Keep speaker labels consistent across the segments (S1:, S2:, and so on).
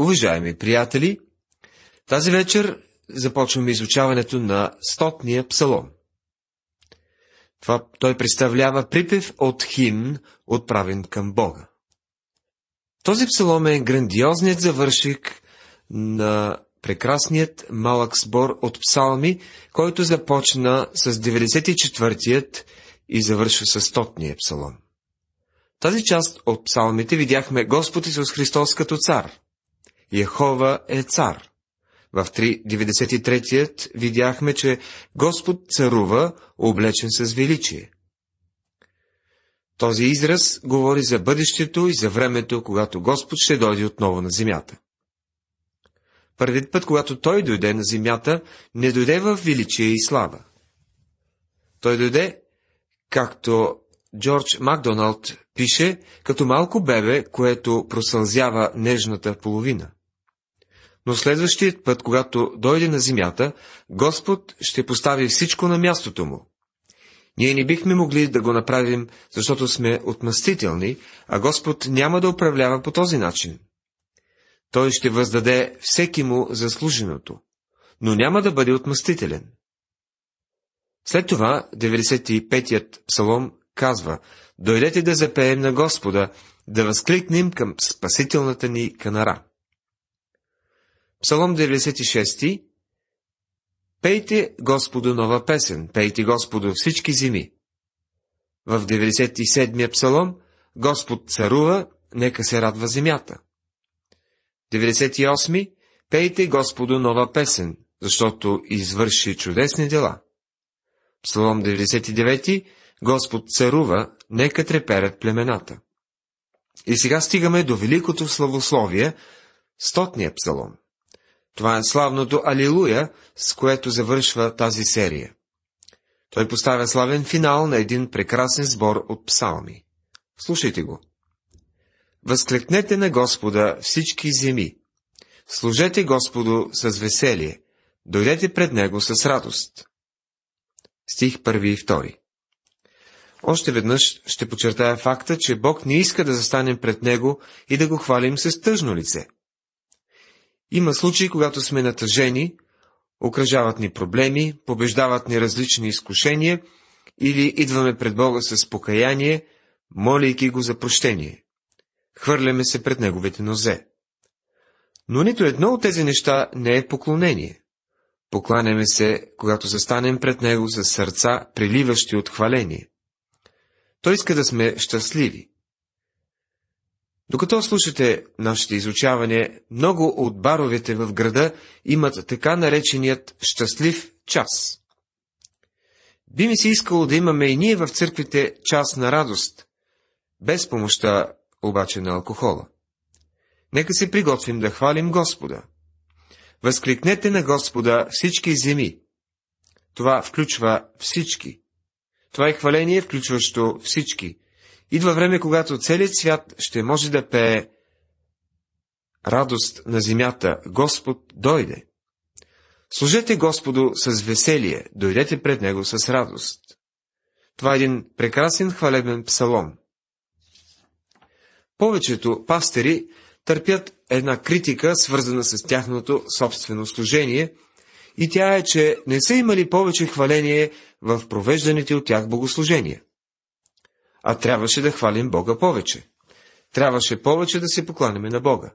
S1: Уважаеми приятели, тази вечер започваме изучаването на стотния псалом. Това, той представлява припев от химн, отправен към Бога. Този псалом е грандиозният завършик на прекрасният малък сбор от псалми, който започна с 94-тият и завършва с стотния псалом. Тази част от псалмите видяхме Господ Исус Христос като цар. Яхова е цар. В 3.93 видяхме, че Господ царува, облечен с величие. Този израз говори за бъдещето и за времето, когато Господ ще дойде отново на земята. Първият път, когато Той дойде на земята, не дойде в величие и слава. Той дойде, както Джордж Макдоналд пише, като малко бебе, което просълзява нежната половина. Но следващият път, когато дойде на земята, Господ ще постави всичко на мястото му. Ние не бихме могли да го направим, защото сме отмъстителни, а Господ няма да управлява по този начин. Той ще въздаде всеки му заслуженото, но няма да бъде отмъстителен. След това 95-ят псалом казва, дойдете да запеем на Господа, да възкликнем към спасителната ни канара. Псалом 96. Пейте Господу нова песен, пейте Господу всички зими. В 97-я псалом Господ царува, нека се радва земята. 98. Пейте Господу нова песен, защото извърши чудесни дела. Псалом 99. Господ царува, нека треперят племената. И сега стигаме до великото славословие, стотния псалом. Това е славното Алилуя, с което завършва тази серия. Той поставя славен финал на един прекрасен сбор от псалми. Слушайте го. Възкликнете на Господа всички земи. Служете Господу с веселие. Дойдете пред Него с радост. Стих първи и втори. Още веднъж ще подчертая факта, че Бог не иска да застанем пред Него и да го хвалим с тъжно лице. Има случаи, когато сме натъжени, окръжават ни проблеми, побеждават ни различни изкушения или идваме пред Бога с покаяние, молейки го за прощение. Хвърляме се пред Неговите нозе. Но нито едно от тези неща не е поклонение. Покланяме се, когато застанем пред Него с сърца, приливащи от хваление. Той иска да сме щастливи. Докато слушате нашите изучаване, много от баровете в града имат така нареченият щастлив час. Би ми се искало да имаме и ние в църквите час на радост, без помощта обаче на алкохола. Нека се приготвим да хвалим Господа. Възкликнете на Господа всички земи. Това включва всички. Това е хваление, включващо всички. Идва време, когато целият свят ще може да пее радост на земята. Господ дойде. Служете Господу с веселие, дойдете пред Него с радост. Това е един прекрасен хвалебен псалом. Повечето пастери търпят една критика, свързана с тяхното собствено служение, и тя е, че не са имали повече хваление в провежданите от тях богослужения. А трябваше да хвалим Бога повече. Трябваше повече да се покланяме на Бога.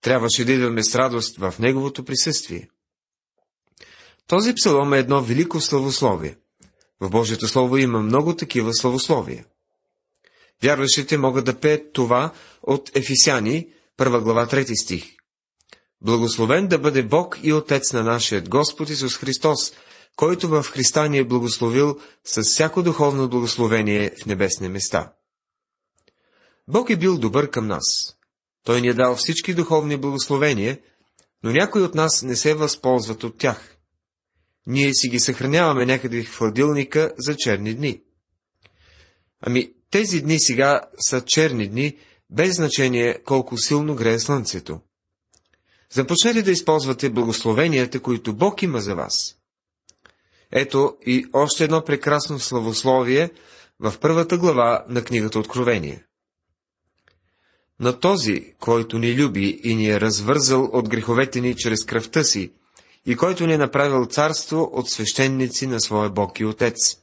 S1: Трябваше да идваме с радост в Неговото присъствие. Този псалом е едно велико славословие. В Божието Слово има много такива славословия. Вярващите могат да пеят това от Ефисяни, първа глава, трети стих. Благословен да бъде Бог и Отец на нашият Господ Исус Христос, който в Христа ни е благословил с всяко духовно благословение в небесни места. Бог е бил добър към нас. Той ни е дал всички духовни благословения, но някои от нас не се възползват от тях. Ние си ги съхраняваме някъде в хладилника за черни дни. Ами, тези дни сега са черни дни, без значение колко силно грее слънцето. Започнете да използвате благословенията, които Бог има за вас. Ето и още едно прекрасно славословие в първата глава на книгата Откровение. на този, който ни люби и ни е развързал от греховете ни чрез кръвта си, и който ни е направил царство от свещеници на своя Бог и Отец.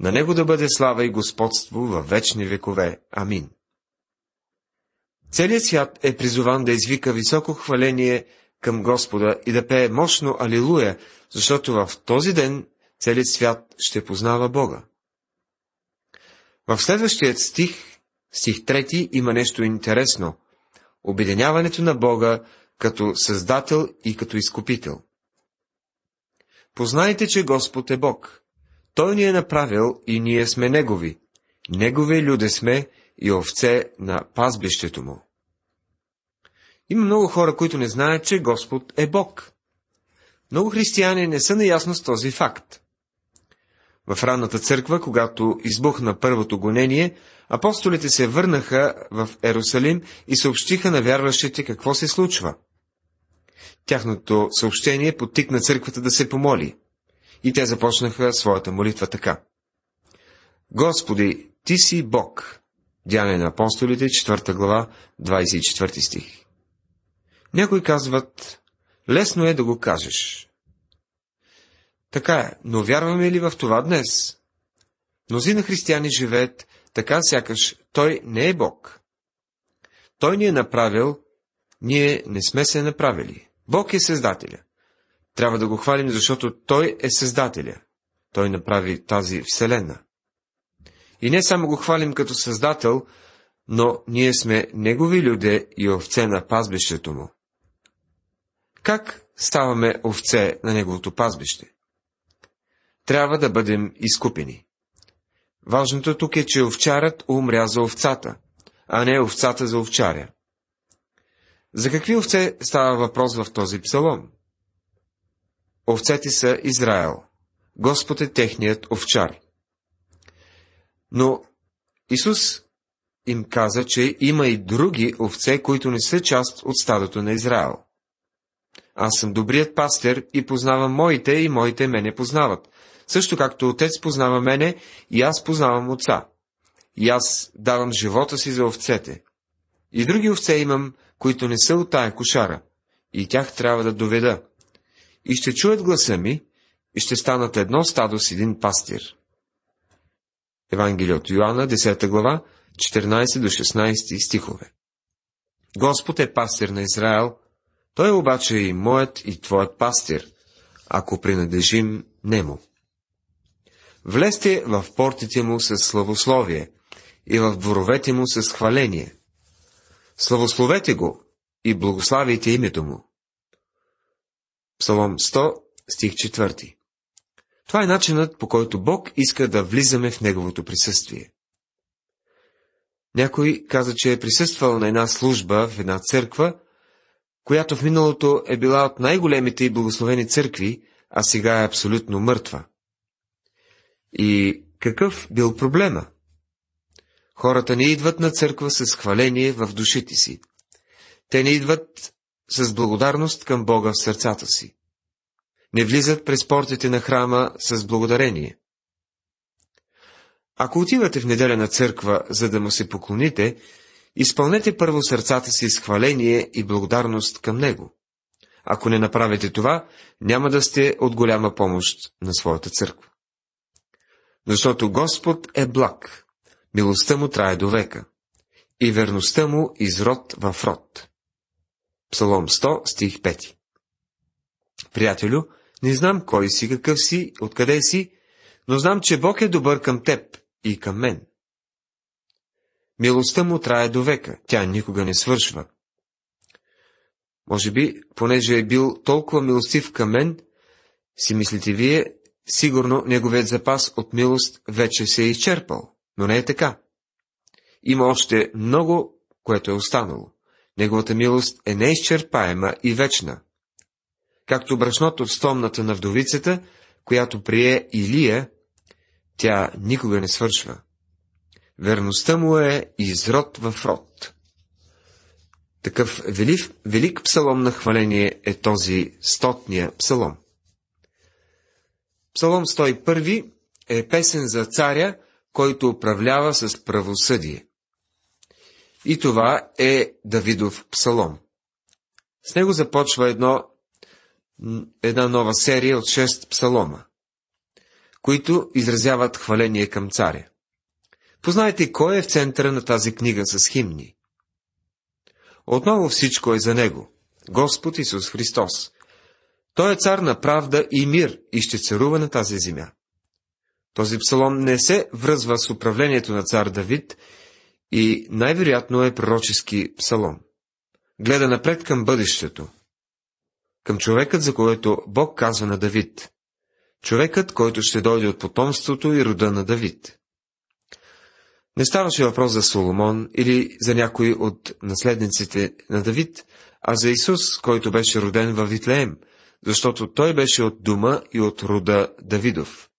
S1: На Него да бъде слава и господство във вечни векове. Амин. Целият свят е призован да извика високо хваление към Господа и да пее мощно Алилуя, защото в този ден целият свят ще познава Бога. В следващият стих, стих трети, има нещо интересно. Обединяването на Бога като Създател и като Изкупител. Познайте, че Господ е Бог. Той ни е направил и ние сме Негови. Негови люде сме и овце на пазбището му. Има много хора, които не знаят, че Господ е Бог. Много християни не са наясно с този факт. В ранната църква, когато избухна първото гонение, апостолите се върнаха в Ерусалим и съобщиха на вярващите какво се случва. Тяхното съобщение потикна църквата да се помоли. И те започнаха своята молитва така. Господи, Ти си Бог. Дяне на апостолите, 4 глава, 24 стих. Някои казват, лесно е да го кажеш. Така е, но вярваме ли в това днес? Мнозина християни живеят така, сякаш Той не е Бог. Той ни е направил, ние не сме се направили. Бог е Създателя. Трябва да го хвалим, защото Той е Създателя. Той направи тази Вселена. И не само го хвалим като Създател, но ние сме Негови люде и овце на пазбището Му. Как ставаме овце на Неговото пазбище? Трябва да бъдем изкупени. Важното тук е, че овчарът умря за овцата, а не овцата за овчаря. За какви овце става въпрос в този псалом? Овцете са Израел. Господ е техният овчар. Но Исус им каза, че има и други овце, които не са част от стадото на Израел. Аз съм добрият пастир и познавам моите, и моите мене познават. Също както отец познава мене, и аз познавам отца. И аз давам живота си за овцете. И други овце имам, които не са от тая кошара, и тях трябва да доведа. И ще чуят гласа ми, и ще станат едно стадо с един пастир. Евангелие от Йоанна, 10 глава, 14 до 16 стихове. Господ е пастир на Израел, той обаче е и моят и твоят пастир, ако принадлежим нему. Влезте в портите му с славословие и в дворовете му с хваление. Славословете го и благославите името му. Псалом 100, стих 4. Това е начинът, по който Бог иска да влизаме в Неговото присъствие. Някой каза, че е присъствал на една служба в една църква, която в миналото е била от най-големите и благословени църкви, а сега е абсолютно мъртва. И какъв бил проблема? Хората не идват на църква с хваление в душите си. Те не идват с благодарност към Бога в сърцата си. Не влизат през портите на храма с благодарение. Ако отивате в неделя на църква, за да му се поклоните, изпълнете първо сърцата си с хваление и благодарност към Него. Ако не направите това, няма да сте от голяма помощ на своята църква. Защото Господ е благ, милостта му трае до века и верността му изрод в род. Псалом 100, стих 5 Приятелю, не знам кой си, какъв си, откъде си, но знам, че Бог е добър към теб и към мен. Милостта му трае до века, тя никога не свършва. Може би, понеже е бил толкова милостив към мен, си мислите вие, сигурно неговият запас от милост вече се е изчерпал, но не е така. Има още много, което е останало. Неговата милост е неизчерпаема и вечна. Както брашното в стомната на вдовицата, която прие Илия, тя никога не свършва. Верността му е изрод в род. Такъв велик, велик псалом на хваление е този стотния псалом. Псалом 101 е песен за царя, който управлява с правосъдие. И това е Давидов псалом. С него започва едно, една нова серия от 6 псалома, които изразяват хваление към царя. Познайте кой е в центъра на тази книга с химни. Отново всичко е за него. Господ Исус Христос. Той е цар на правда и мир и ще царува на тази земя. Този псалом не се връзва с управлението на цар Давид и най-вероятно е пророчески псалом. Гледа напред към бъдещето. Към човекът, за който Бог казва на Давид. Човекът, който ще дойде от потомството и рода на Давид. Не ставаше въпрос за Соломон или за някой от наследниците на Давид, а за Исус, който беше роден във Витлеем, защото той беше от дума и от рода Давидов.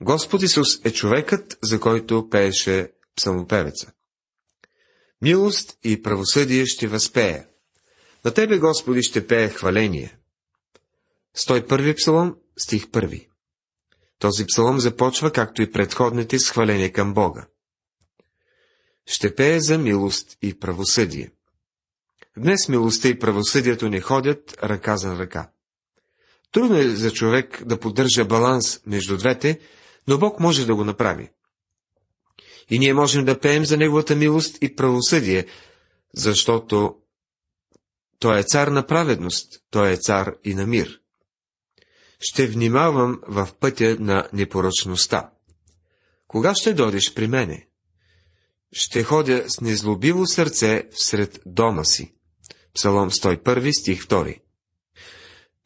S1: Господ Исус е човекът, за който пееше псалмопевеца. Милост и правосъдие ще възпея. На Тебе, Господи, ще пее хваление. 101 псалом, стих 1. Този псалом започва, както и предходните, с хваление към Бога. Ще пее за милост и правосъдие. Днес милостта и правосъдието не ходят ръка за ръка. Трудно е за човек да поддържа баланс между двете, но Бог може да го направи. И ние можем да пеем за Неговата милост и правосъдие, защото Той е цар на праведност, Той е цар и на мир. Ще внимавам в пътя на непоръчността. Кога ще дойдеш при мене? Ще ходя с незлобиво сърце всред дома си. Псалом 101, стих 2.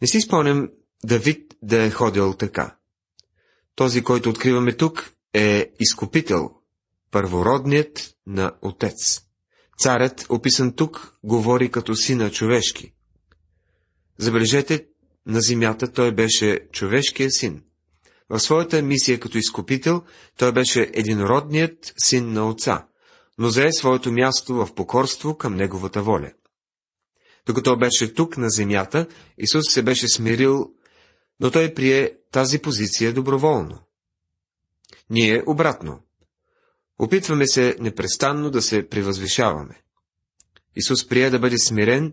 S1: Не си спомням Давид да е ходил така. Този, който откриваме тук, е изкупител, първородният на отец. Царят, описан тук, говори като сина човешки. Забележете, на земята той беше човешкия син. В своята мисия като изкупител той беше единородният син на отца, но зае своето място в покорство към неговата воля. Докато беше тук на земята, Исус се беше смирил, но той прие тази позиция доброволно. Ние обратно. Опитваме се непрестанно да се превъзвишаваме. Исус прие да бъде смирен,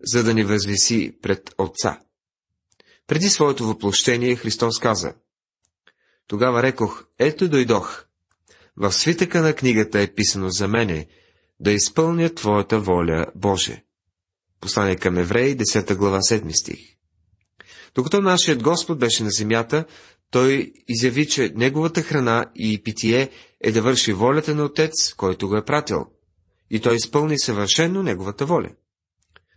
S1: за да ни възвиси пред Отца. Преди своето въплощение Христос каза, Тогава рекох, ето дойдох. В свитъка на книгата е писано за мене, да изпълня Твоята воля, Боже. Послание към Евреи, 10 глава, 7 стих. Докато нашият Господ беше на земята, той изяви, че неговата храна и питие е да върши волята на Отец, който го е пратил. И той изпълни съвършенно неговата воля.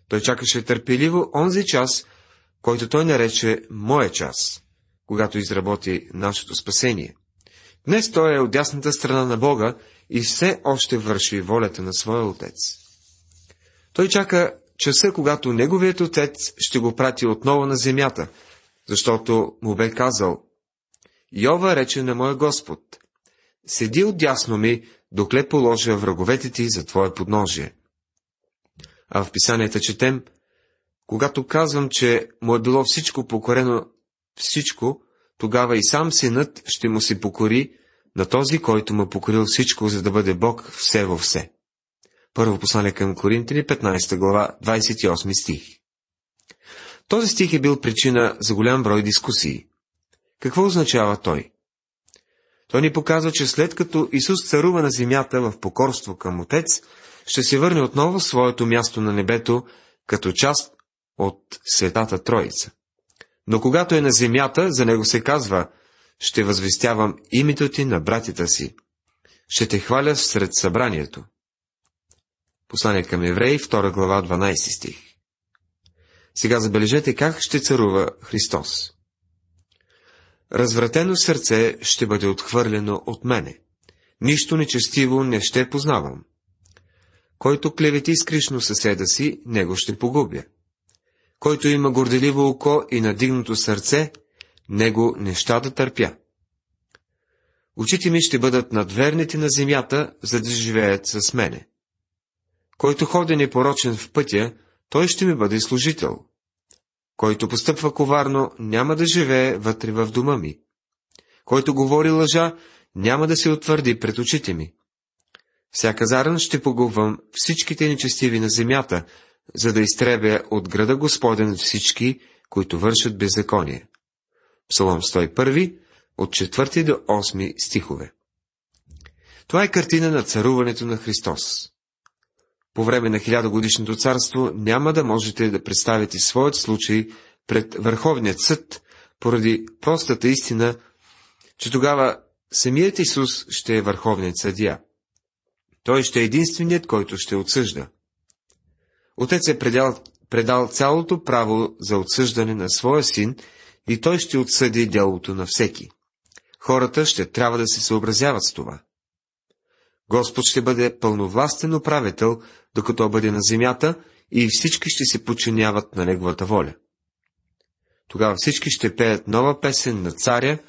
S1: Той чакаше търпеливо онзи час, който той нарече Моя час, когато изработи нашето спасение. Днес той е от дясната страна на Бога и все още върши волята на своя Отец. Той чака часа, когато неговият Отец ще го прати отново на земята, защото му бе казал, Йова рече на моя Господ, седи отдясно ми, докле положа враговете ти за твое подножие. А в писанията четем, когато казвам, че му е било всичко покорено, всичко, тогава и сам синът ще му се покори на този, който му покорил всичко, за да бъде Бог все във все. Първо послание към Коринтини, 15 глава, 28 стих. Този стих е бил причина за голям брой дискусии. Какво означава той? Той ни показва, че след като Исус царува на земята в покорство към Отец, ще се върне отново в своето място на небето, като част от Светата Троица. Но когато е на земята, за него се казва, ще възвестявам името ти на братята си. Ще те хваля сред събранието. Послание към евреи, 2 глава, 12 стих. Сега забележете как ще царува Христос. Развратено сърце ще бъде отхвърлено от мене. Нищо нечестиво не ще познавам. Който клевети скришно съседа си, него ще погубя. Който има горделиво око и надигнато сърце, него неща да търпя. Очите ми ще бъдат над верните на земята, за да живеят с мене. Който ходи непорочен в пътя, той ще ми бъде служител. Който постъпва коварно, няма да живее вътре в дома ми. Който говори лъжа, няма да се утвърди пред очите ми. Всяка заран ще погубвам всичките нечестиви на земята, за да изтребя от града Господен всички, които вършат беззаконие. Псалом 101, от 4 до 8 стихове. Това е картина на царуването на Христос. По време на хилядогодишното царство няма да можете да представите своят случай пред Върховният съд, поради простата истина, че тогава самият Исус ще е Върховният съдия. Той ще е единственият, който ще отсъжда. Отец е предал, предал цялото право за отсъждане на своя син и той ще отсъди делото на всеки. Хората ще трябва да се съобразяват с това. Господ ще бъде пълновластен управител, докато бъде на земята и всички ще се подчиняват на Неговата воля. Тогава всички ще пеят нова песен на царя,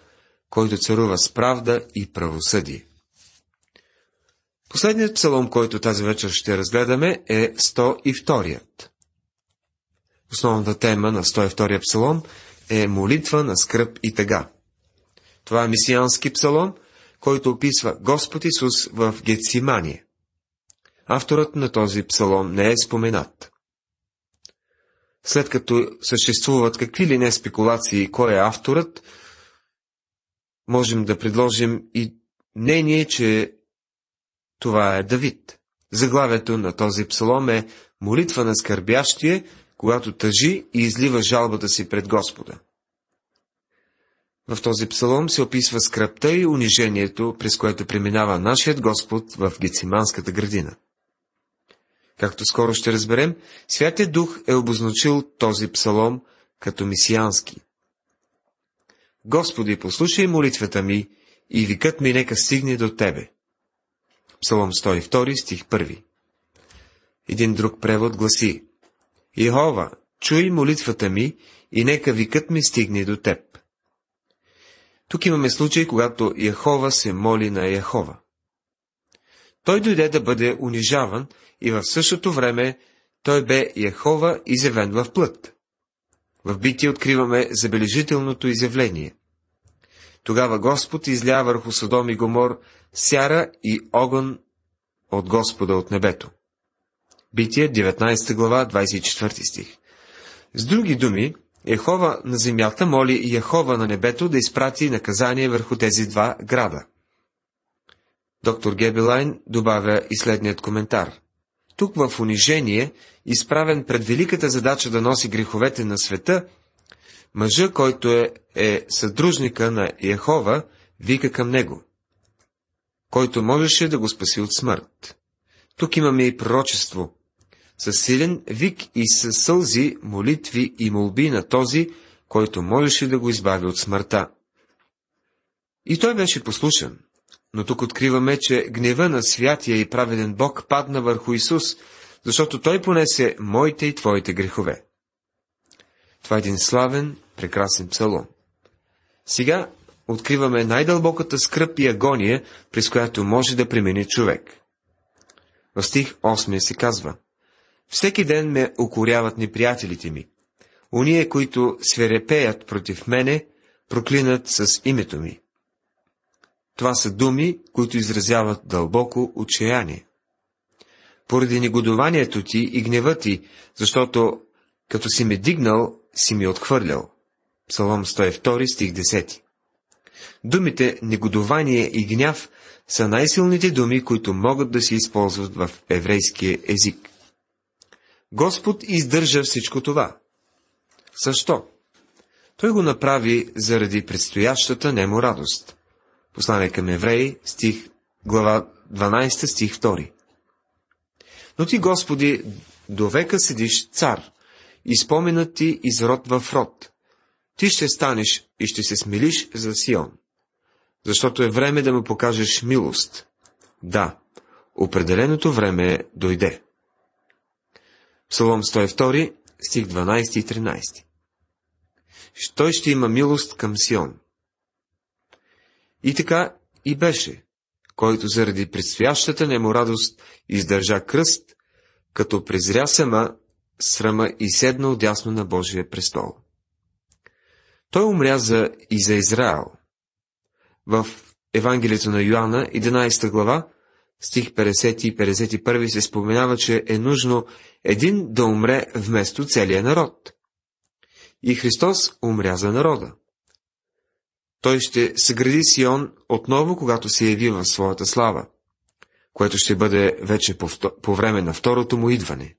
S1: който царува с правда и правосъдие. Последният псалом, който тази вечер ще разгледаме, е 102-ят. Основната тема на 102-я псалом е молитва на скръп и тъга. Това е мисиански псалом, който описва Господ Исус в Гецимания. Авторът на този псалом не е споменат. След като съществуват какви ли не спекулации кой е авторът, можем да предложим и мнение, че това е Давид. Заглавието на този псалом е молитва на скърбящия, когато тъжи и излива жалбата си пред Господа. В този псалом се описва скръпта и унижението, през което преминава нашият Господ в Гециманската градина. Както скоро ще разберем, Святия Дух е обозначил този псалом като мисиански. Господи, послушай молитвата ми и викът ми нека стигне до Тебе. Псалом 102, стих 1. Един друг превод гласи Йehova, чуй молитвата ми и нека викът ми стигне до Теб. Тук имаме случай, когато Яхова се моли на Яхова. Той дойде да бъде унижаван и в същото време той бе Яхова изявен в плът. В битие откриваме забележителното изявление. Тогава Господ изля върху Содом и Гомор сяра и огън от Господа от небето. Битие, 19 глава, 24 стих. С други думи, Ехова на земята моли Яхова на небето да изпрати наказание върху тези два града. Доктор Гебелайн добавя и следният коментар. Тук в унижение, изправен пред великата задача да носи греховете на света, мъжа, който е, е съдружника на Яхова, вика към него, който можеше да го спаси от смърт. Тук имаме и пророчество, със силен вик и със сълзи, молитви и молби на този, който можеше да го избави от смъртта. И той беше послушан. Но тук откриваме, че гнева на святия и праведен Бог падна върху Исус, защото той понесе моите и твоите грехове. Това е един славен, прекрасен псалом. Сега откриваме най-дълбоката скръп и агония, през която може да премине човек. В стих 8 се казва Всеки ден ме укоряват неприятелите ми. Уния, които свирепеят против мене, проклинат с името ми. Това са думи, които изразяват дълбоко отчаяние. Поради негодованието ти и гнева ти, защото като си ме дигнал, си ми отхвърлял. Псалом 102, стих 10. Думите негодование и гняв са най-силните думи, които могат да се използват в еврейския език. Господ издържа всичко това. Защо? Той го направи заради предстоящата немо радост. Послание към евреи, стих, глава 12, стих 2. Но ти, Господи, до века седиш цар, и споменът ти из род в род. Ти ще станеш и ще се смилиш за Сион. Защото е време да му покажеш милост. Да, определеното време дойде. Псалом 102, стих 12 и 13. Той ще има милост към Сион. И така и беше, който заради предстоящата нему радост издържа кръст, като презря сама срама и седна отясно на Божия престол. Той умря за и за Израел. В Евангелието на Йоанна, 11 глава, стих 50 и 51 се споменава, че е нужно един да умре вместо целия народ. И Христос умря за народа. Той ще съгради Сион отново, когато се яви в своята слава, което ще бъде вече по, по време на второто му идване.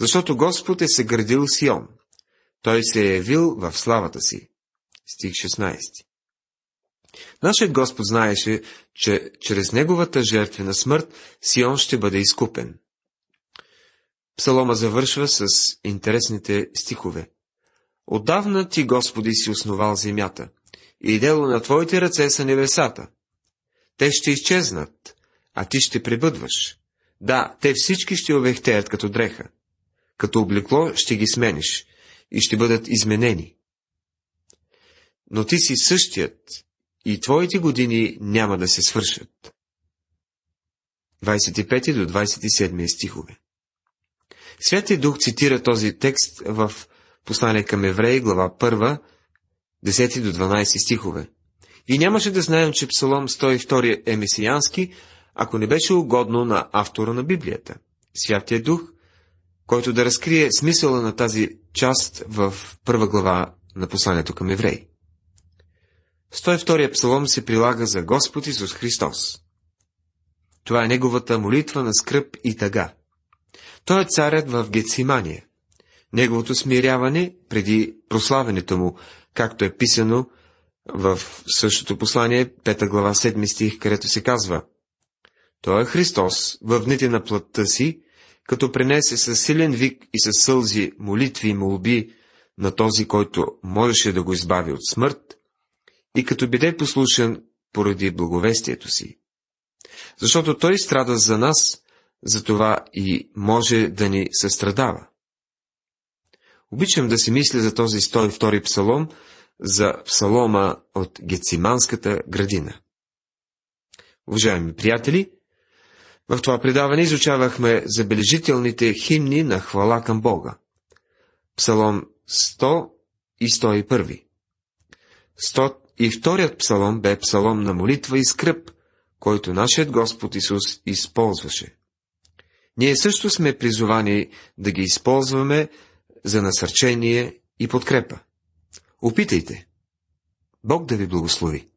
S1: Защото Господ е съградил Сион. Той се е явил в славата си. Стих 16. Нашият Господ знаеше, че чрез неговата жертвена смърт Сион ще бъде изкупен. Псалома завършва с интересните стихове. Отдавна ти, Господи, си основал земята, и дело на Твоите ръце са небесата. Те ще изчезнат, а Ти ще пребъдваш. Да, те всички ще овехтеят като дреха. Като облекло ще ги смениш и ще бъдат изменени. Но Ти си същият и Твоите години няма да се свършат. 25 до 27 стихове Святия Дух цитира този текст в Послание към евреи, глава 1, 10 до 12 стихове. И нямаше да знаем, че Псалом 102 е месиянски, ако не беше угодно на автора на Библията, Святия Дух, който да разкрие смисъла на тази част в първа глава на посланието към евреи. 102 псалом се прилага за Господ Исус Христос. Това е неговата молитва на скръп и тъга. Той е царят в Гецимания. Неговото смиряване преди прославянето му, както е писано в същото послание, 5 глава 7 стих, където се казва Той е Христос в дните на плътта си, като пренесе със силен вик и със сълзи молитви и молби на този, който можеше да го избави от смърт, и като биде послушен поради благовестието си. Защото той страда за нас, затова и може да ни състрадава. Обичам да си мисля за този 102 псалом, за псалома от Гециманската градина. Уважаеми приятели, в това предаване изучавахме забележителните химни на хвала към Бога. Псалом 100 и 101. 100 и вторият псалом бе псалом на молитва и скръп, който нашият Господ Исус използваше. Ние също сме призовани да ги използваме за насърчение и подкрепа. Опитайте. Бог да ви благослови.